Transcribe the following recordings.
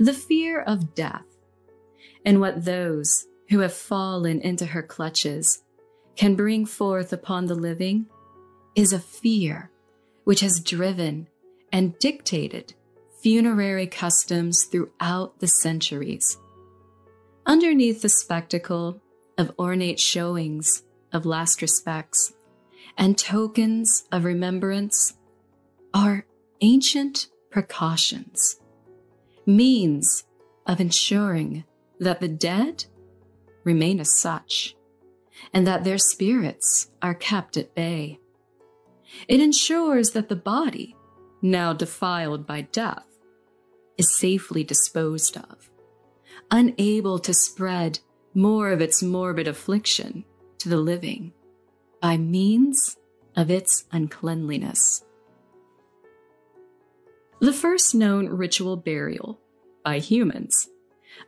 the fear of death, and what those who have fallen into her clutches can bring forth upon the living is a fear which has driven and dictated funerary customs throughout the centuries. Underneath the spectacle of ornate showings of last respects and tokens of remembrance are ancient precautions, means of ensuring that the dead remain as such and that their spirits are kept at bay. It ensures that the body, now defiled by death, is safely disposed of, unable to spread more of its morbid affliction to the living by means of its uncleanliness. The first known ritual burial by humans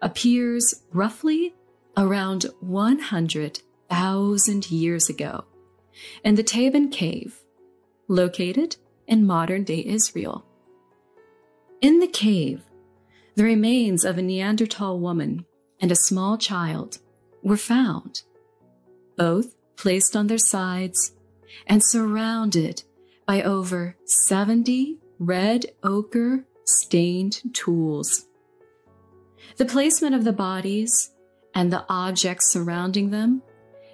appears roughly around 100,000 years ago in the Tabun Cave, located in modern day Israel. In the cave, the remains of a Neanderthal woman and a small child were found, both placed on their sides and surrounded by over 70 red ochre stained tools. The placement of the bodies and the objects surrounding them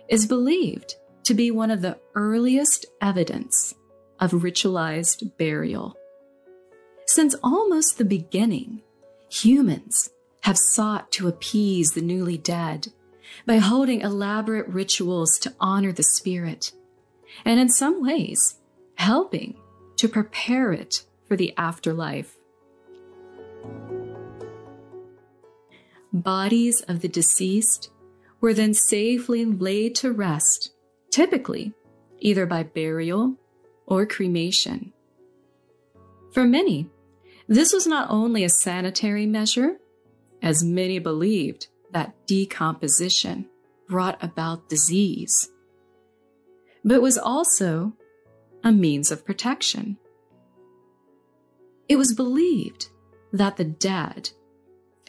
is believed to be one of the earliest evidence of ritualized burial. Since almost the beginning, humans have sought to appease the newly dead by holding elaborate rituals to honor the spirit, and in some ways, helping to prepare it for the afterlife. Bodies of the deceased were then safely laid to rest, typically either by burial or cremation. For many, this was not only a sanitary measure, as many believed that decomposition brought about disease, but was also a means of protection. It was believed that the dead,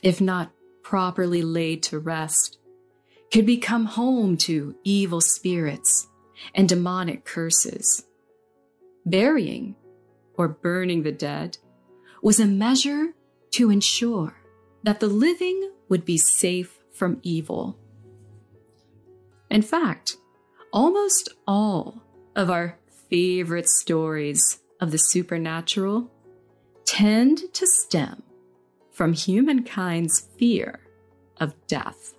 if not properly laid to rest, could become home to evil spirits and demonic curses. Burying or burning the dead was a measure to ensure that the living would be safe from evil. In fact, almost all of our favorite stories of the supernatural tend to stem from humankind's fear of death.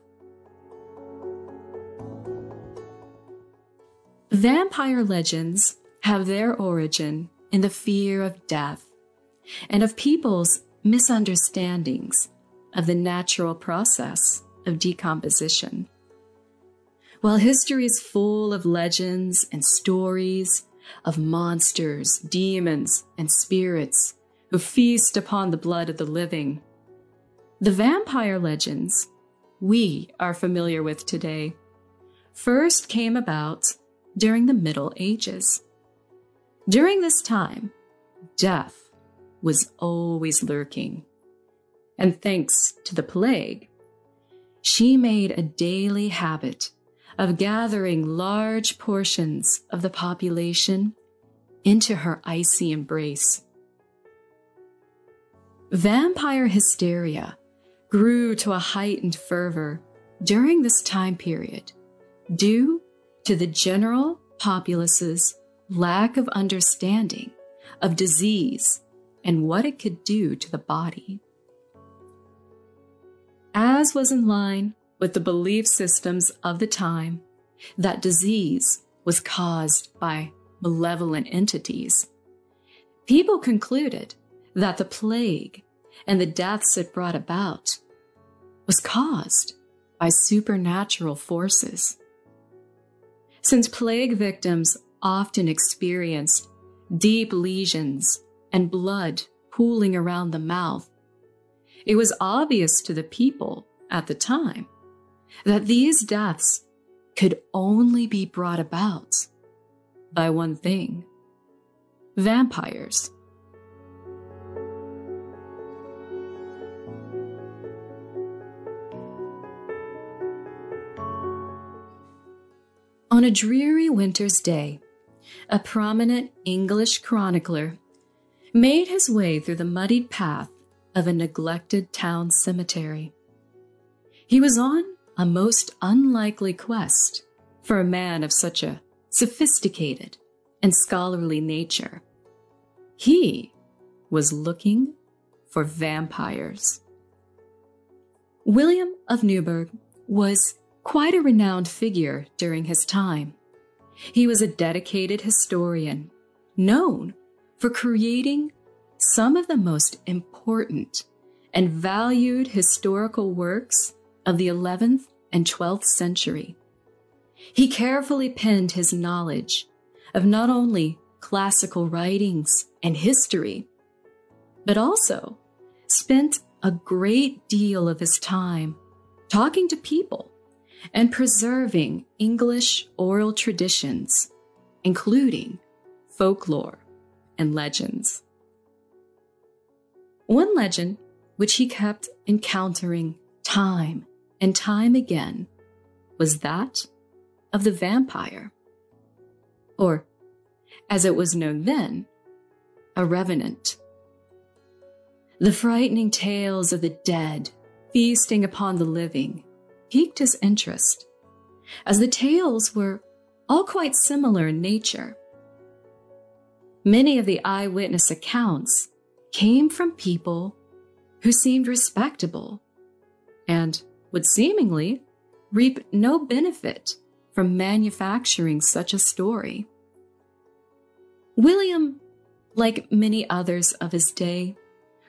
Vampire legends have their origin in the fear of death and of people's misunderstandings of the natural process of decomposition. While history is full of legends and stories of monsters, demons, and spirits who feast upon the blood of the living, the vampire legends we are familiar with today first came about during the Middle Ages. During this time, death was always lurking. And thanks to the plague, she made a daily habit of gathering large portions of the population into her icy embrace. Vampire hysteria grew to a heightened fervor during this time period due to the general populace's lack of understanding of disease and what it could do to the body. As was in line with the belief systems of the time that disease was caused by malevolent entities, people concluded that the plague and the deaths it brought about was caused by supernatural forces. Since plague victims often experienced deep lesions and blood pooling around the mouth, it was obvious to the people at the time that these deaths could only be brought about by one thing vampires. On a dreary winter's day, a prominent English chronicler made his way through the muddied path of a neglected town cemetery. He was on a most unlikely quest for a man of such a sophisticated and scholarly nature. He was looking for vampires. William of Newburgh was quite a renowned figure during his time. He was a dedicated historian, known for creating some of the most important and valued historical works of the 11th and 12th century. He carefully penned his knowledge of not only classical writings and history, but also spent a great deal of his time talking to people and preserving English oral traditions, including folklore and legends. One legend, which he kept encountering time and time again, was that of the vampire. Or, as it was known then, a revenant. The frightening tales of the dead feasting upon the living piqued his interest, as the tales were all quite similar in nature. Many of the eyewitness accounts came from people who seemed respectable and would seemingly reap no benefit from manufacturing such a story. William, like many others of his day,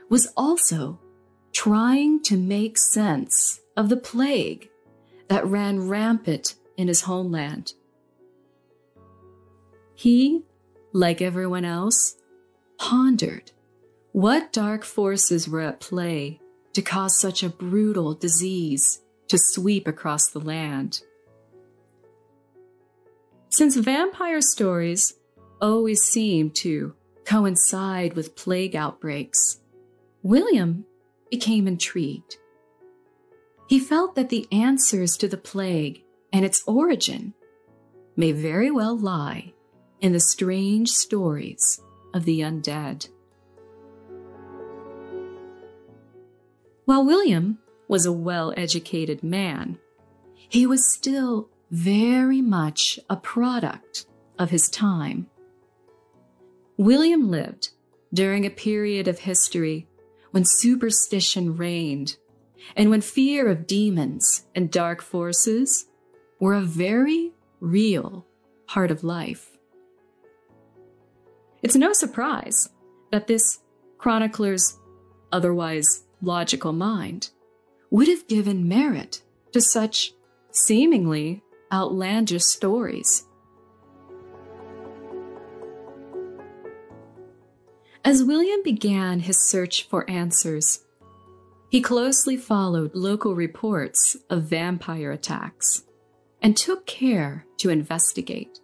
was also trying to make sense of the plague that ran rampant in his homeland. He, like everyone else, pondered what dark forces were at play to cause such a brutal disease to sweep across the land. Since vampire stories always seem to coincide with plague outbreaks, William became intrigued. He felt that the answers to the plague and its origin may very well lie in the strange stories of the undead. While William was a well educated man, he was still very much a product of his time. William lived during a period of history when superstition reigned and when fear of demons and dark forces were a very real part of life. It's no surprise that this chronicler's otherwise logical mind would have given merit to such seemingly outlandish stories. As William began his search for answers, he closely followed local reports of vampire attacks and took care to investigate.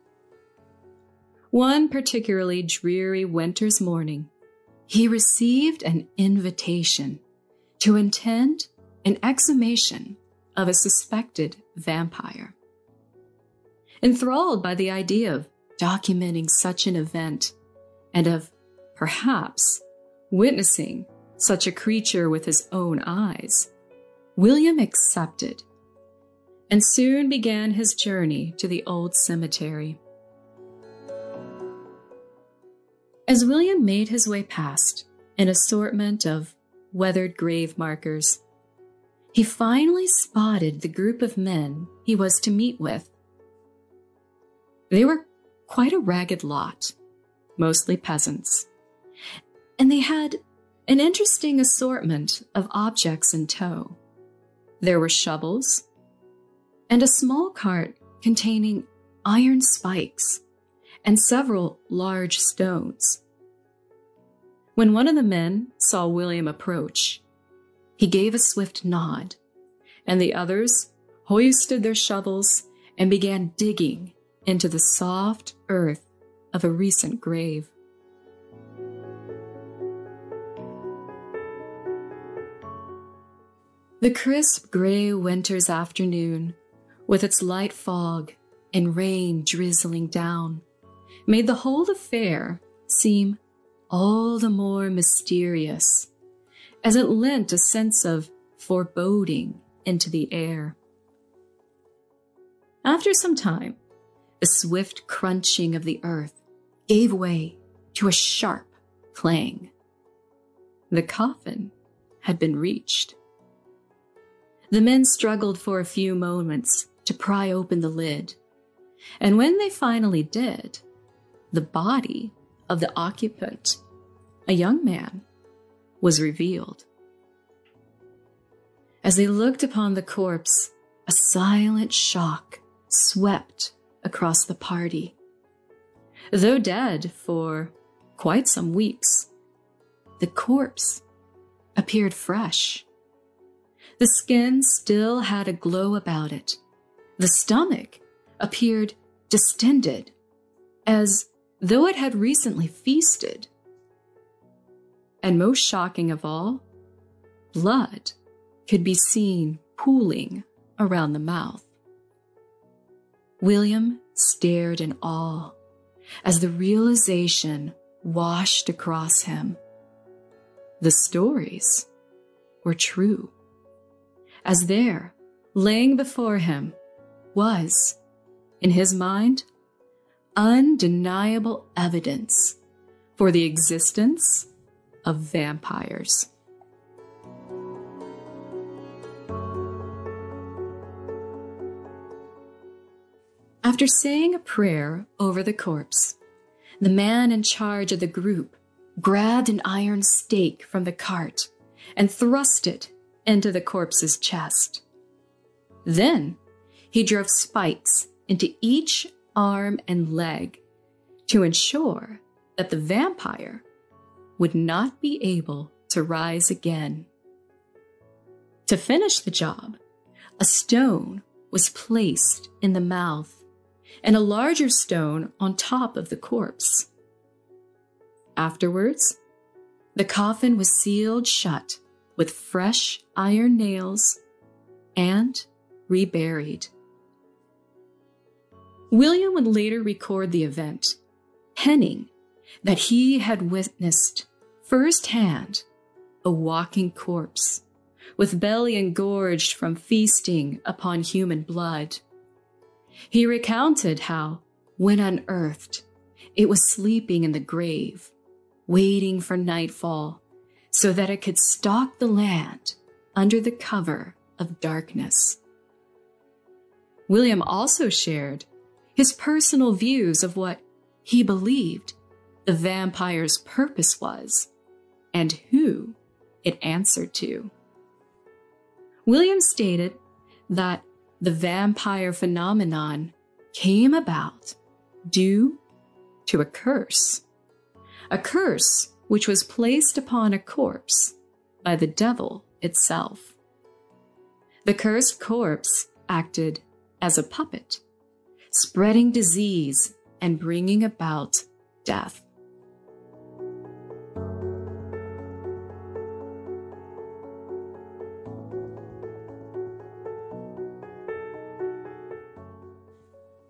One particularly dreary winter's morning, he received an invitation to attend an exhumation of a suspected vampire. Enthralled by the idea of documenting such an event and of perhaps witnessing such a creature with his own eyes, William accepted and soon began his journey to the old cemetery. As William made his way past an assortment of weathered grave markers. He finally spotted the group of men he was to meet with. They were quite a ragged lot, mostly peasants, and they had an interesting assortment of objects in tow. There were shovels and a small cart containing iron spikes and several large stones. When one of the men saw William approach, he gave a swift nod, and the others hoisted their shovels and began digging into the soft earth of a recent grave. The crisp gray winter's afternoon, with its light fog and rain drizzling down made the whole affair seem all the more mysterious as it lent a sense of foreboding into the air. After some time, the swift crunching of the earth gave way to a sharp clang. The coffin had been reached. The men struggled for a few moments to pry open the lid, and when they finally did, the body of the occupant, a young man, was revealed. As they looked upon the corpse, a silent shock swept across the party. Though dead for quite some weeks, the corpse appeared fresh. The skin still had a glow about it. The stomach appeared distended, as though it had recently feasted. And most shocking of all, blood could be seen pooling around the mouth. William stared in awe as the realization washed across him. The stories were true, as there, laying before him, was, in his mind, undeniable evidence for the existence of vampires. After saying a prayer over the corpse, the man in charge of the group grabbed an iron stake from the cart and thrust it into the corpse's chest. Then he drove spikes into each arm and leg to ensure that the vampire would not be able to rise again. To finish the job, a stone was placed in the mouth and a larger stone on top of the corpse. Afterwards, the coffin was sealed shut with fresh iron nails and reburied. William would later record the event, penning that he had witnessed firsthand a walking corpse with belly engorged from feasting upon human blood. He recounted how, when unearthed, it was sleeping in the grave, waiting for nightfall so that it could stalk the land under the cover of darkness. William also shared his personal views of what he believed the vampire's purpose was and who it answered to. William stated that the vampire phenomenon came about due to a curse. A curse which was placed upon a corpse by the devil itself. The cursed corpse acted as a puppet, spreading disease and bringing about death.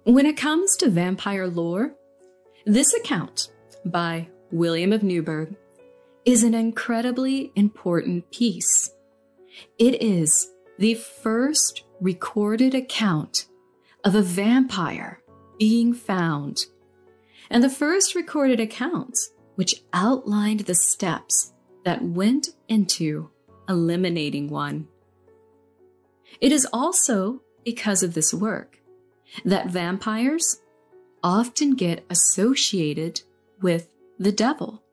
When it comes to vampire lore, this account by William of Newburgh is an incredibly important piece. It is the first recorded account of a vampire being found, and the first recorded account which outlined the steps that went into eliminating one. It is also because of this work that vampires often get associated with the devil,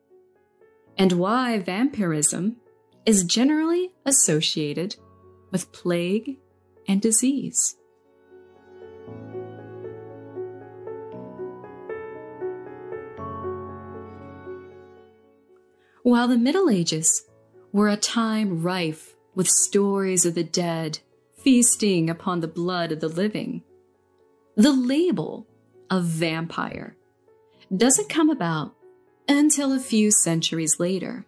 and why vampirism is generally associated with plague and disease. While the Middle Ages were a time rife with stories of the dead feasting upon the blood of the living, the label of vampire doesn't come about until a few centuries later.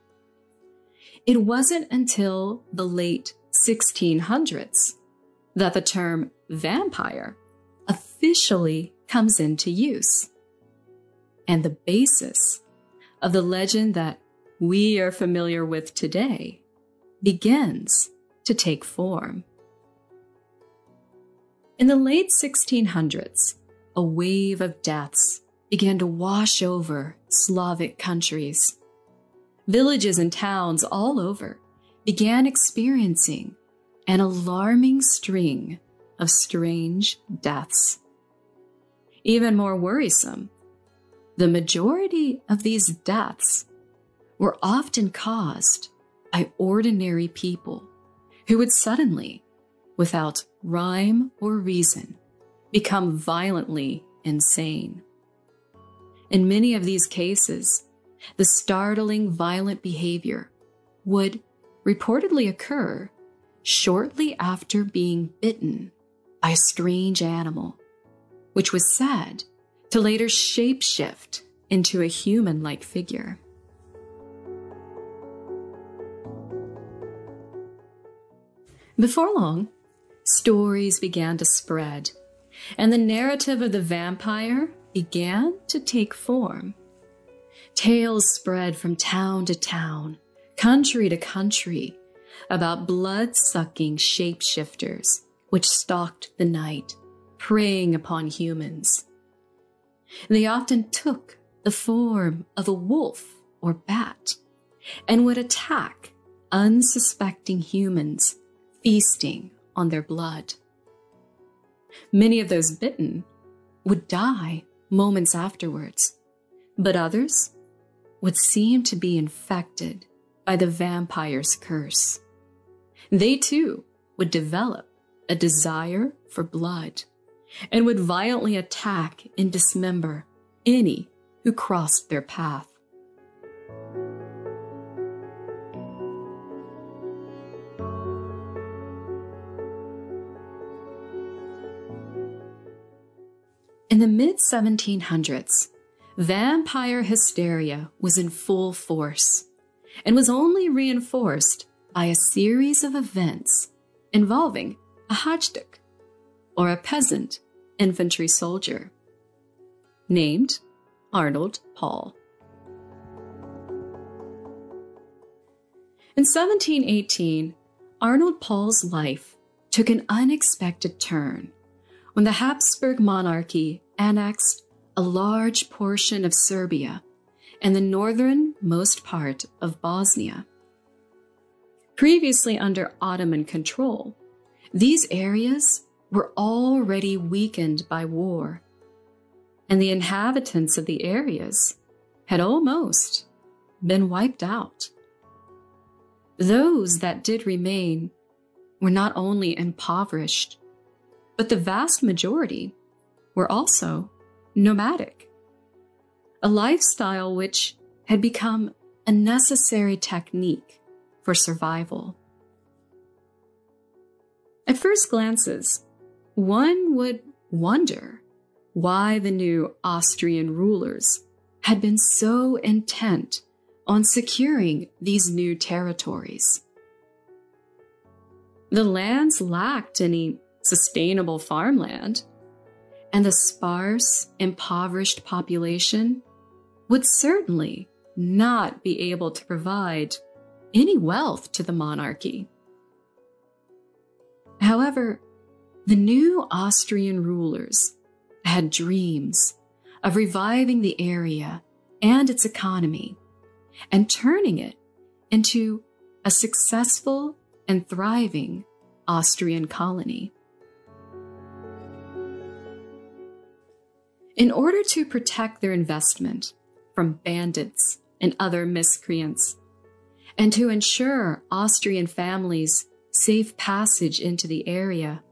It wasn't until the late 1600s that the term vampire officially comes into use. And the basis of the legend that we are familiar with today begins to take form. In the late 1600s, a wave of deaths began to wash over Slavic countries. Villages and towns all over began experiencing an alarming string of strange deaths. Even more worrisome, the majority of these deaths were often caused by ordinary people who would suddenly, without rhyme or reason, become violently insane. In many of these cases, the startling violent behavior would reportedly occur shortly after being bitten by a strange animal, which was said to later shapeshift into a human like figure. Before long, stories began to spread, and the narrative of the vampire began to take form. Tales spread from town to town, country to country, about blood sucking shapeshifters which stalked the night, preying upon humans. They often took the form of a wolf or bat and would attack unsuspecting humans feasting on their blood. Many of those bitten would die moments afterwards, but others would seem to be infected by the vampire's curse. They too would develop a desire for blood and would violently attack and dismember any who crossed their path. In the mid 1700s, vampire hysteria was in full force and was only reinforced by a series of events involving a hajduk, or a peasant infantry soldier, named Arnold Paul. In 1718, Arnold Paul's life took an unexpected turn when the Habsburg monarchy annexed a large portion of Serbia and the northernmost part of Bosnia. Previously under Ottoman control, these areas were already weakened by war, and the inhabitants of the areas had almost been wiped out. Those that did remain were not only impoverished, but the vast majority were also nomadic, a lifestyle which had become a necessary technique for survival. At first glances, one would wonder why the new Austrian rulers had been so intent on securing these new territories. The lands lacked any sustainable farmland, and the sparse, impoverished population would certainly not be able to provide any wealth to the monarchy. However, the new Austrian rulers had dreams of reviving the area and its economy and turning it into a successful and thriving Austrian colony. In order to protect their investment from bandits and other miscreants, and to ensure Austrian families safe passage into the area,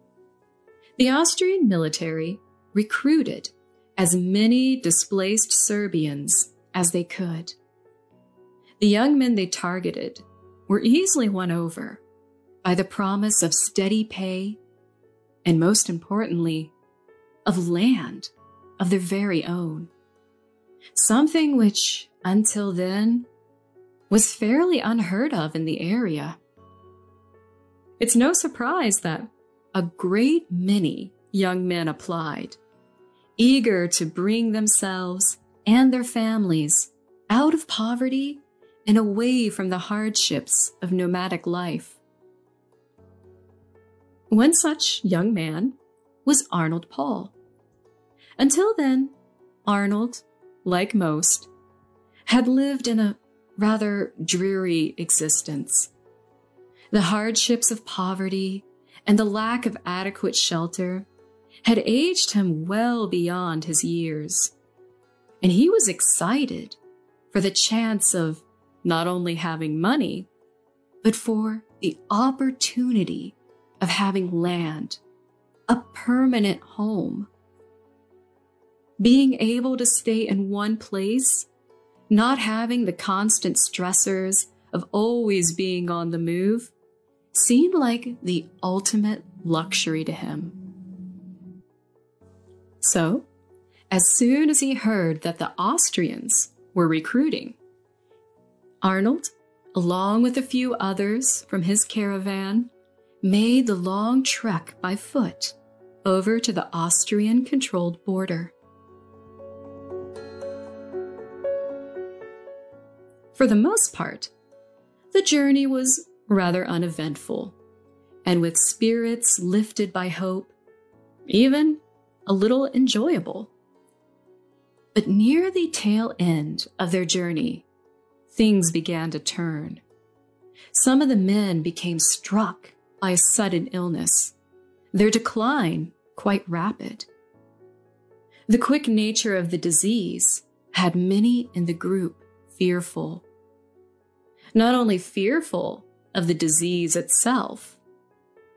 the Austrian military recruited as many displaced Serbians as they could. The young men they targeted were easily won over by the promise of steady pay and, most importantly, of land of their very own. Something which, until then, was fairly unheard of in the area. It's no surprise that a great many young men applied, eager to bring themselves and their families out of poverty and away from the hardships of nomadic life. One such young man was Arnold Paul. Until then, Arnold, like most, had lived in a rather dreary existence. The hardships of poverty and the lack of adequate shelter had aged him well beyond his years, and he was excited for the chance of not only having money, but for the opportunity of having land, a permanent home. Being able to stay in one place, not having the constant stressors of always being on the move, seemed like the ultimate luxury to him. So, as soon as he heard that the Austrians were recruiting, Arnold, along with a few others from his caravan, made the long trek by foot over to the Austrian controlled border. For the most part, the journey was rather uneventful, and with spirits lifted by hope, even a little enjoyable. But near the tail end of their journey, things began to turn. Some of the men became struck by a sudden illness, their decline quite rapid. The quick nature of the disease had many in the group fearful. Not only fearful of the disease itself,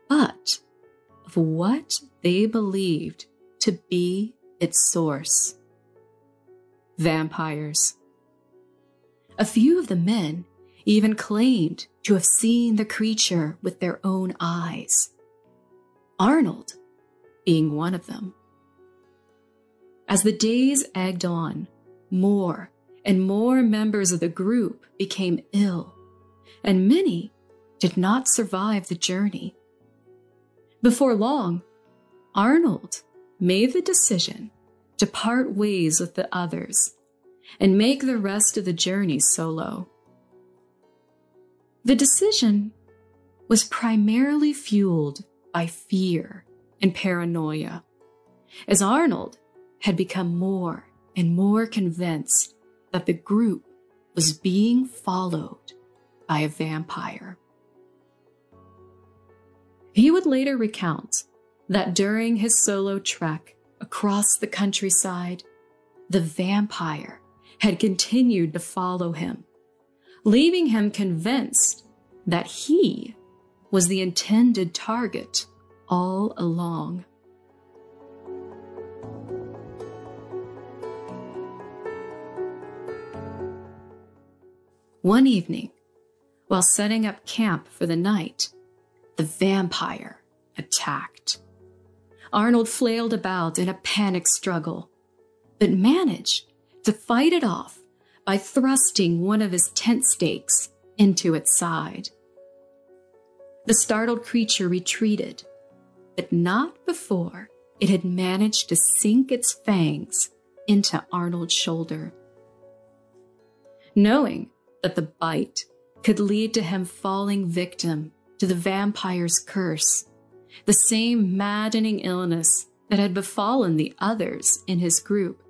but of what they believed to be its source vampires. A few of the men even claimed to have seen the creature with their own eyes, Arnold being one of them. As the days egged on, more and more members of the group became ill, and many did not survive the journey. Before long, Arnold made the decision to part ways with the others and make the rest of the journey solo. The decision was primarily fueled by fear and paranoia, as Arnold had become more and more convinced that the group was being followed by a vampire. He would later recount that during his solo trek across the countryside, the vampire had continued to follow him, leaving him convinced that he was the intended target all along. One evening, while setting up camp for the night, the vampire attacked. Arnold flailed about in a panic struggle, but managed to fight it off by thrusting one of his tent stakes into its side. The startled creature retreated, but not before it had managed to sink its fangs into Arnold's shoulder. Knowing that the bite could lead to him falling victim to the vampire's curse, the same maddening illness that had befallen the others in his group.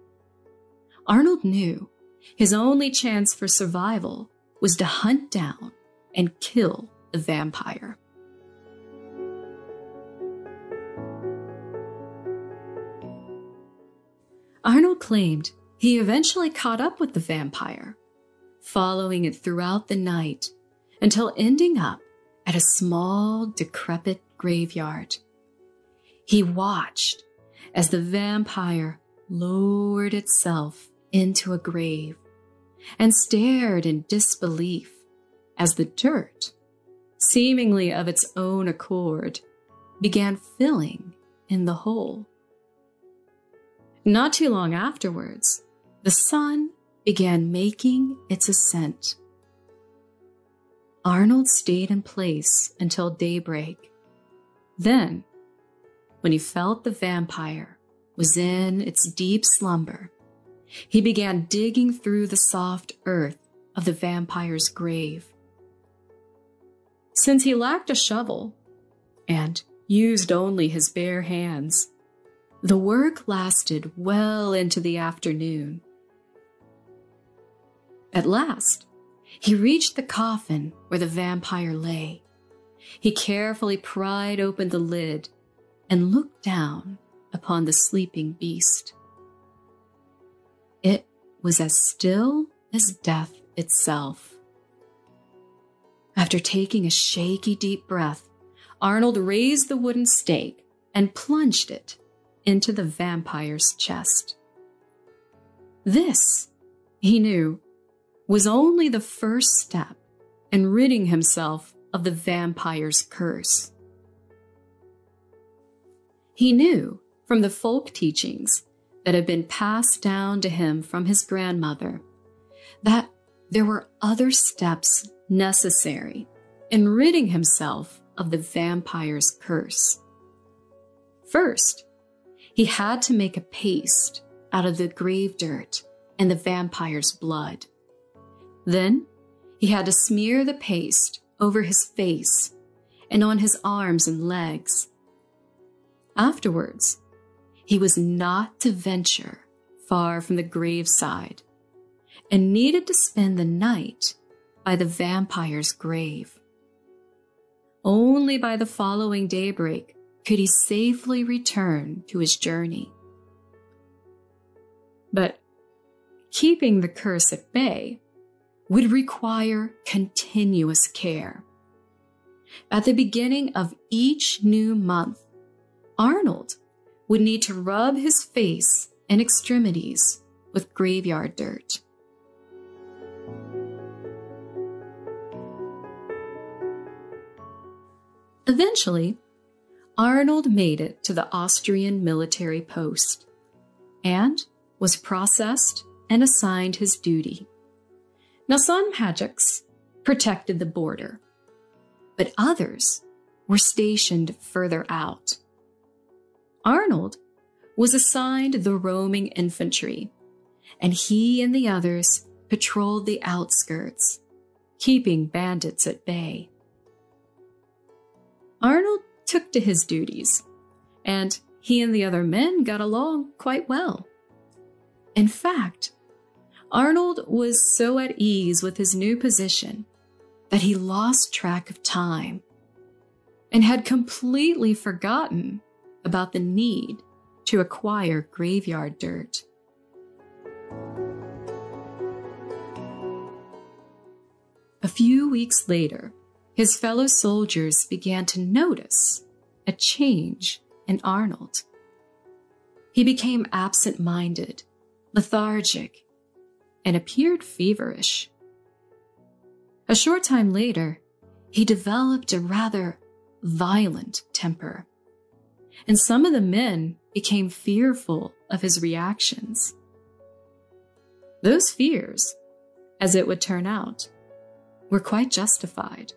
Arnold knew his only chance for survival was to hunt down and kill the vampire. Arnold claimed he eventually caught up with the vampire, following it throughout the night until ending up at a small, decrepit graveyard. He watched as the vampire lowered itself into a grave and stared in disbelief as the dirt, seemingly of its own accord, began filling in the hole. Not too long afterwards, the sun began making its ascent Arnold stayed in place until daybreak. Then, when he felt the vampire was in its deep slumber, he began digging through the soft earth of the vampire's grave. Since he lacked a shovel and used only his bare hands, the work lasted well into the afternoon. At last, he reached the coffin where the vampire lay. He carefully pried open the lid and looked down upon the sleeping beast. It was as still as death itself. After taking a shaky deep breath, Arnold raised the wooden stake and plunged it into the vampire's chest. This, he knew, was only the first step in ridding himself of the vampire's curse. He knew from the folk teachings that had been passed down to him from his grandmother that there were other steps necessary in ridding himself of the vampire's curse. First, he had to make a paste out of the grave dirt and the vampire's blood. Then he had to smear the paste over his face and on his arms and legs. Afterwards, he was not to venture far from the graveside and needed to spend the night by the vampire's grave. Only by the following daybreak could he safely return to his journey. But keeping the curse at bay would require continuous care. At the beginning of each new month, Arnold would need to rub his face and extremities with graveyard dirt. Eventually, Arnold made it to the Austrian military post and was processed and assigned his duty. Now, some protected the border, but others were stationed further out. Arnold was assigned the roaming infantry, and he and the others patrolled the outskirts, keeping bandits at bay. Arnold took to his duties, and he and the other men got along quite well. In fact, Arnold was so at ease with his new position that he lost track of time and had completely forgotten about the need to acquire graveyard dirt. A few weeks later, his fellow soldiers began to notice a change in Arnold. He became absent minded, lethargic, and appeared feverish. A short time later, he developed a rather violent temper, and some of the men became fearful of his reactions. Those fears, as it would turn out, were quite justified.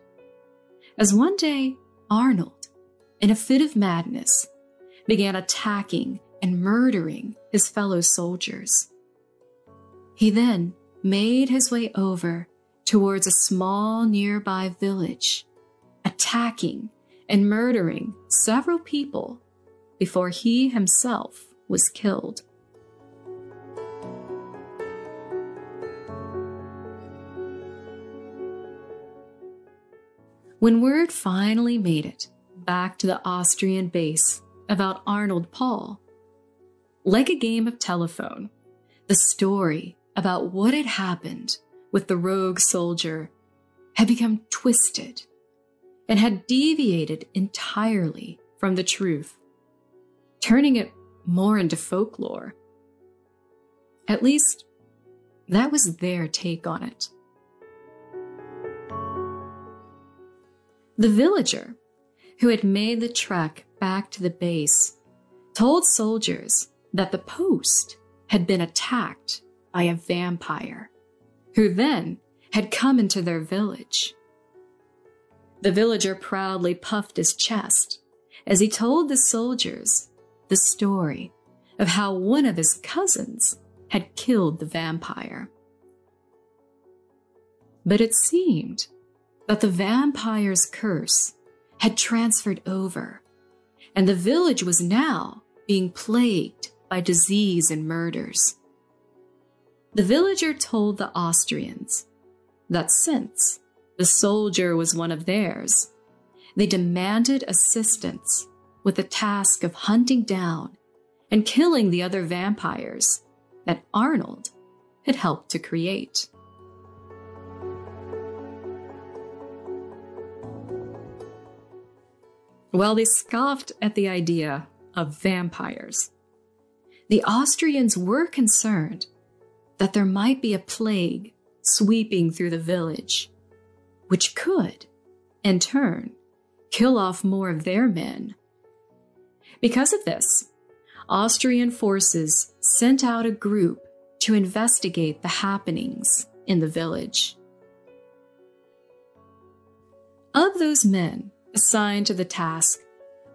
As one day, Arnold, in a fit of madness, began attacking and murdering his fellow soldiers. He then made his way over towards a small nearby village, attacking and murdering several people before he himself was killed. When word finally made it back to the Austrian base about Arnold Paul, like a game of telephone, the story about what had happened with the rogue soldier had become twisted and had deviated entirely from the truth, turning it more into folklore. At least, that was their take on it. The villager, who had made the trek back to the base, told soldiers that the post had been attacked by a vampire, who then had come into their village. The villager proudly puffed his chest as he told the soldiers the story of how one of his cousins had killed the vampire. But it seemed that the vampire's curse had transferred over, and the village was now being plagued by disease and murders. The villager told the Austrians that since the soldier was one of theirs, they demanded assistance with the task of hunting down and killing the other vampires that Arnold had helped to create. While they scoffed at the idea of vampires, the Austrians were concerned that there might be a plague sweeping through the village, which could, in turn, kill off more of their men. Because of this, Austrian forces sent out a group to investigate the happenings in the village. Of those men assigned to the task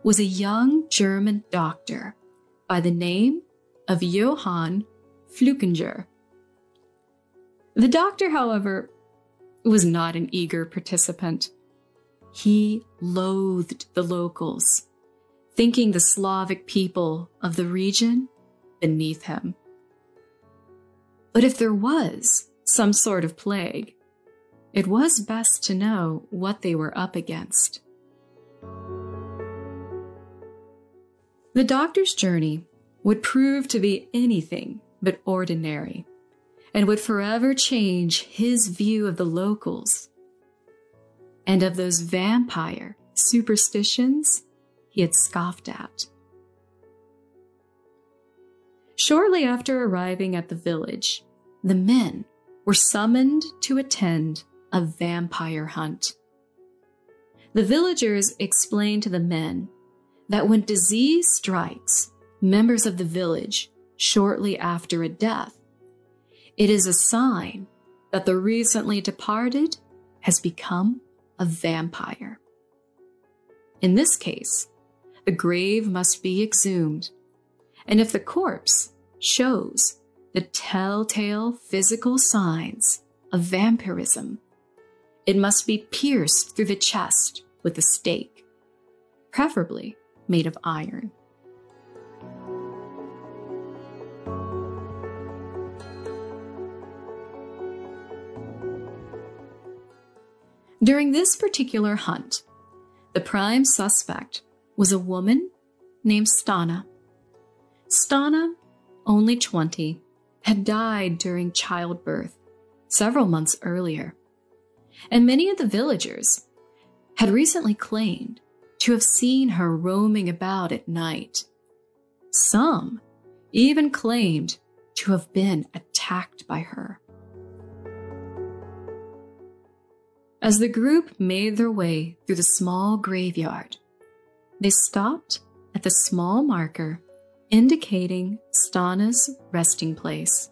was a young German doctor by the name of Johann Flückinger. The doctor, however, was not an eager participant. He loathed the locals, thinking the Slavic people of the region beneath him. But if there was some sort of plague, it was best to know what they were up against. The doctor's journey would prove to be anything but ordinary and would forever change his view of the locals and of those vampire superstitions he had scoffed at. Shortly after arriving at the village, the men were summoned to attend a vampire hunt. The villagers explained to the men that when disease strikes members of the village shortly after a death, it is a sign that the recently departed has become a vampire. In this case, the grave must be exhumed, and if the corpse shows the telltale physical signs of vampirism, it must be pierced through the chest with a stake, preferably made of iron. During this particular hunt, the prime suspect was a woman named Stana. Stana, only 20, had died during childbirth several months earlier, and many of the villagers had recently claimed to have seen her roaming about at night. Some even claimed to have been attacked by her. As the group made their way through the small graveyard, they stopped at the small marker indicating Stana's resting place.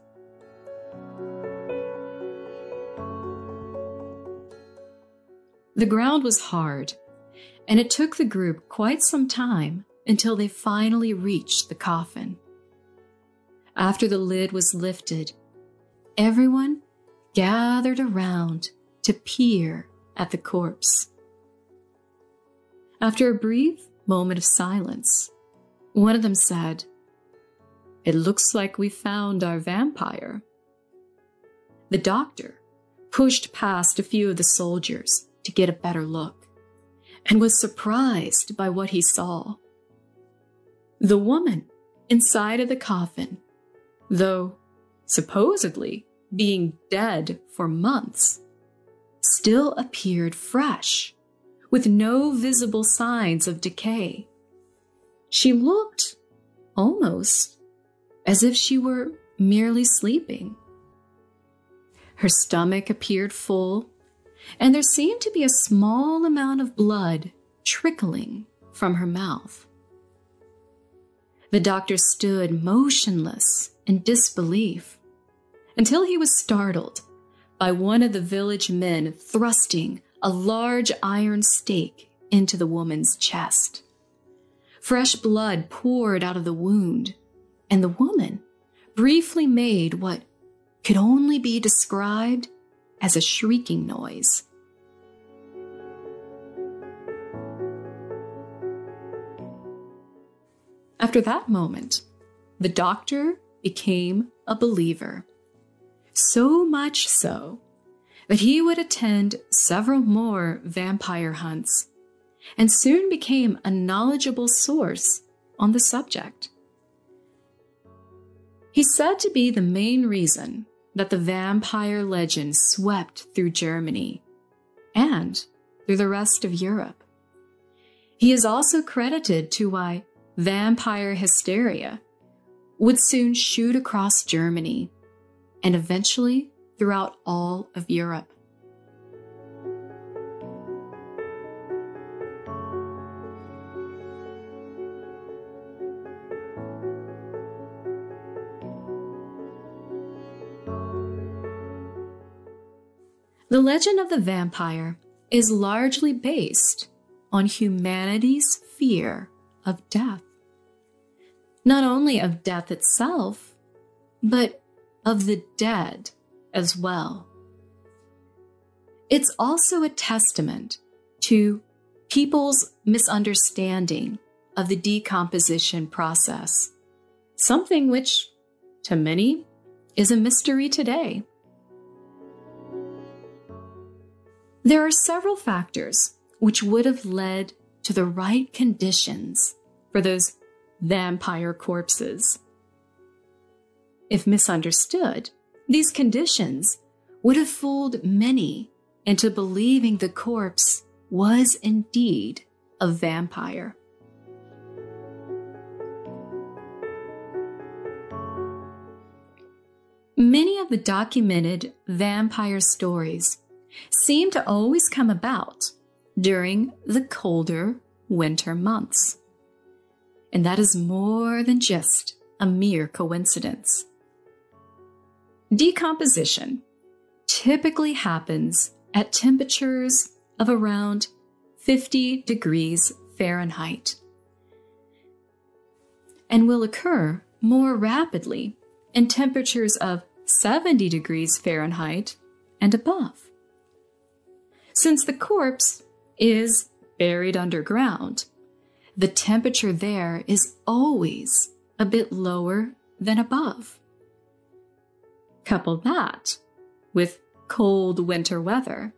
The ground was hard, and it took the group quite some time until they finally reached the coffin. After the lid was lifted, everyone gathered around to peer at the corpse. After a brief moment of silence, one of them said, It looks like we found our vampire. The doctor pushed past a few of the soldiers to get a better look and was surprised by what he saw. The woman inside of the coffin, though supposedly being dead for months, still appeared fresh, with no visible signs of decay. She looked almost as if she were merely sleeping. Her stomach appeared full, and there seemed to be a small amount of blood trickling from her mouth. The doctor stood motionless in disbelief until he was startled by one of the village men thrusting a large iron stake into the woman's chest. Fresh blood poured out of the wound, and the woman briefly made what could only be described as a shrieking noise. After that moment, the doctor became a believer. So much so that he would attend several more vampire hunts and soon became a knowledgeable source on the subject. He's said to be the main reason that the vampire legend swept through Germany and through the rest of Europe. He is also credited to why vampire hysteria would soon shoot across Germany and eventually throughout all of Europe. The legend of the vampire is largely based on humanity's fear of death. Not only of death itself, but of the dead as well. It's also a testament to people's misunderstanding of the decomposition process, something which, to many, is a mystery today. There are several factors which would have led to the right conditions for those vampire corpses. If misunderstood, these conditions would have fooled many into believing the corpse was indeed a vampire. Many of the documented vampire stories seem to always come about during the colder winter months. And that is more than just a mere coincidence. Decomposition typically happens at temperatures of around 50 degrees Fahrenheit and will occur more rapidly in temperatures of 70 degrees Fahrenheit and above. Since the corpse is buried underground, the temperature there is always a bit lower than above. Couple that with cold winter weather,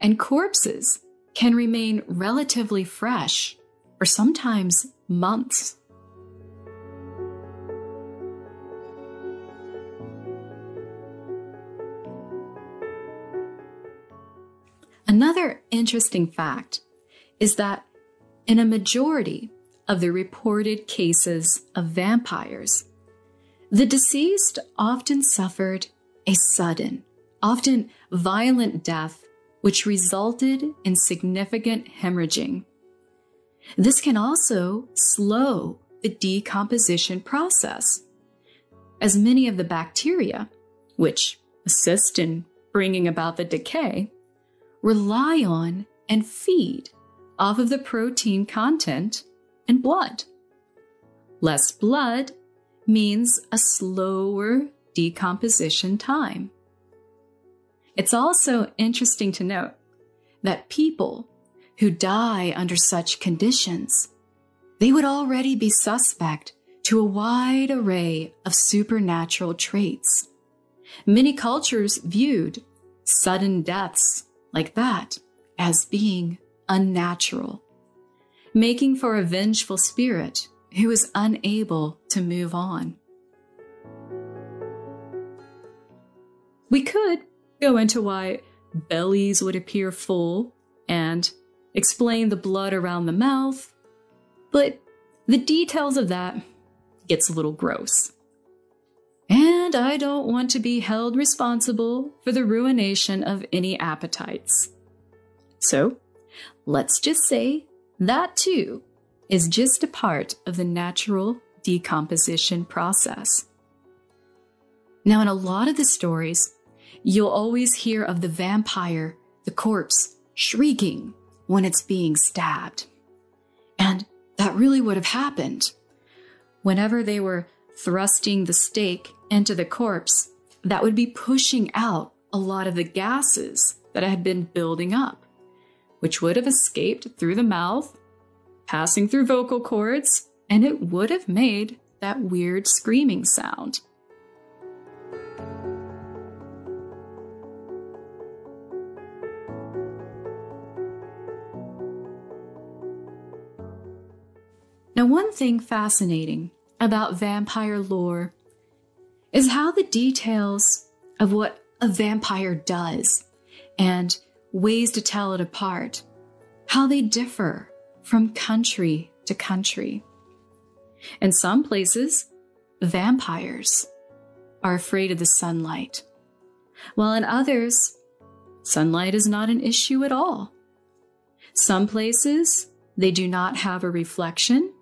and corpses can remain relatively fresh for sometimes months. Another interesting fact is that in a majority of the reported cases of vampires, the deceased often suffered a sudden, often violent death, which resulted in significant hemorrhaging. This can also slow the decomposition process, as many of the bacteria, which assist in bringing about the decay, rely on and feed off of the protein content in blood. Less blood means a slower decomposition time. It's also interesting to note that people who die under such conditions, they would already be suspect to a wide array of supernatural traits. Many cultures viewed sudden deaths like that as being unnatural, making for a vengeful spirit who is unable to move on. We could go into why bellies would appear full and explain the blood around the mouth, but the details of that gets a little gross. And I don't want to be held responsible for the ruination of any appetites. So, let's just say that too is just a part of the natural decomposition process. Now, in a lot of the stories, you'll always hear of the vampire, the corpse, shrieking when it's being stabbed. And that really would have happened whenever they were thrusting the stake into the corpse, that would be pushing out a lot of the gases that had been building up, which would have escaped through the mouth, passing through vocal cords, and it would have made that weird screaming sound. Now, one thing fascinating about vampire lore is how the details of what a vampire does and ways to tell it apart, how they differ from country to country. In some places, vampires are afraid of the sunlight, while in others, sunlight is not an issue at all. Some places, they do not have a reflection,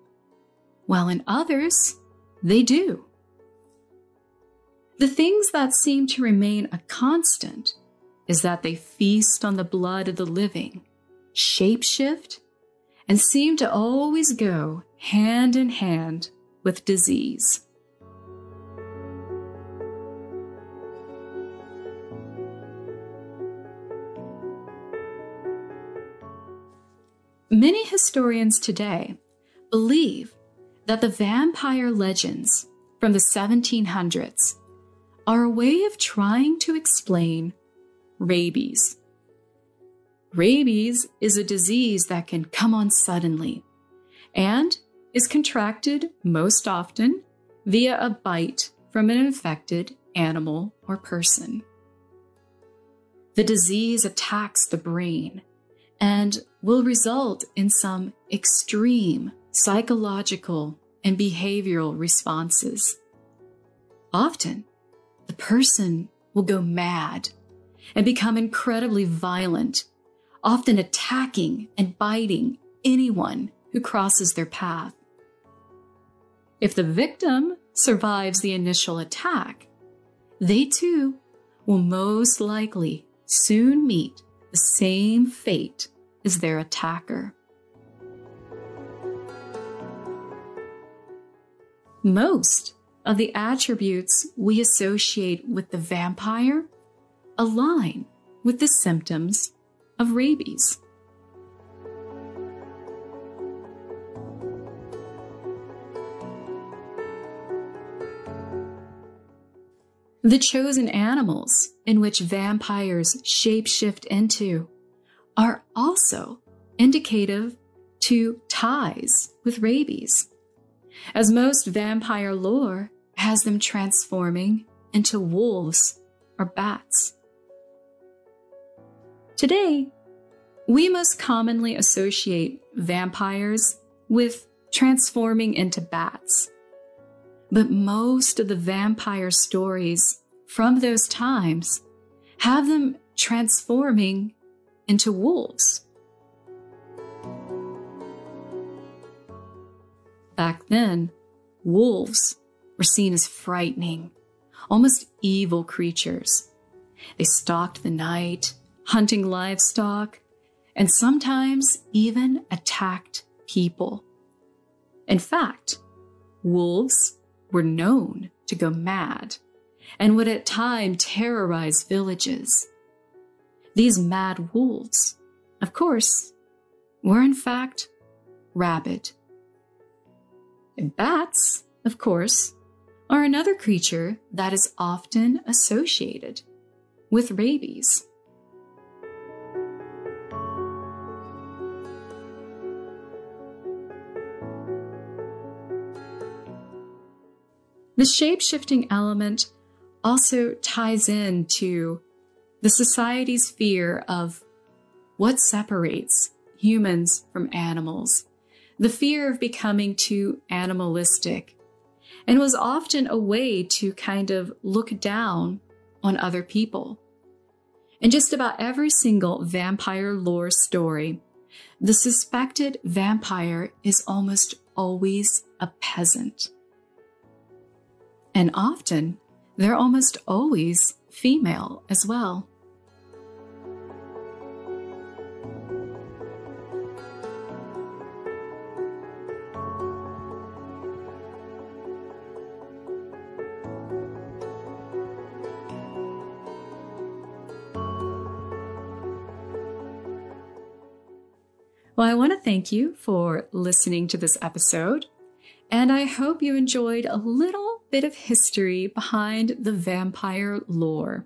while in others, they do. The things that seem to remain a constant is that they feast on the blood of the living, shapeshift, and seem to always go hand in hand with disease. Many historians today believe that the vampire legends from the 1700s are a way of trying to explain rabies. Rabies is a disease that can come on suddenly and is contracted most often via a bite from an infected animal or person. The disease attacks the brain and will result in some extreme psychological and behavioral responses. Often, the person will go mad and become incredibly violent, often attacking and biting anyone who crosses their path. If the victim survives the initial attack, they too will most likely soon meet the same fate as their attacker. Most of the attributes we associate with the vampire align with the symptoms of rabies. The chosen animals in which vampires shapeshift into are also indicative to ties with rabies, as most vampire lore has them transforming into wolves or bats. Today, we most commonly associate vampires with transforming into bats. But most of the vampire stories from those times have them transforming into wolves. Back then, wolves were seen as frightening, almost evil creatures. They stalked the night, hunting livestock, and sometimes even attacked people. In fact, wolves were known to go mad and would at times terrorize villages. These mad wolves, of course, were in fact rabid. And bats, of course, are another creature that is often associated with rabies. The shape shifting element also ties into the society's fear of what separates humans from animals, the fear of becoming too animalistic, and was often a way to kind of look down on other people. In just about every single vampire lore story, the suspected vampire is almost always a peasant and often they're almost always female as well. Well, I want to thank you for listening to this episode, and I hope you enjoyed a little bit of history behind the vampire lore.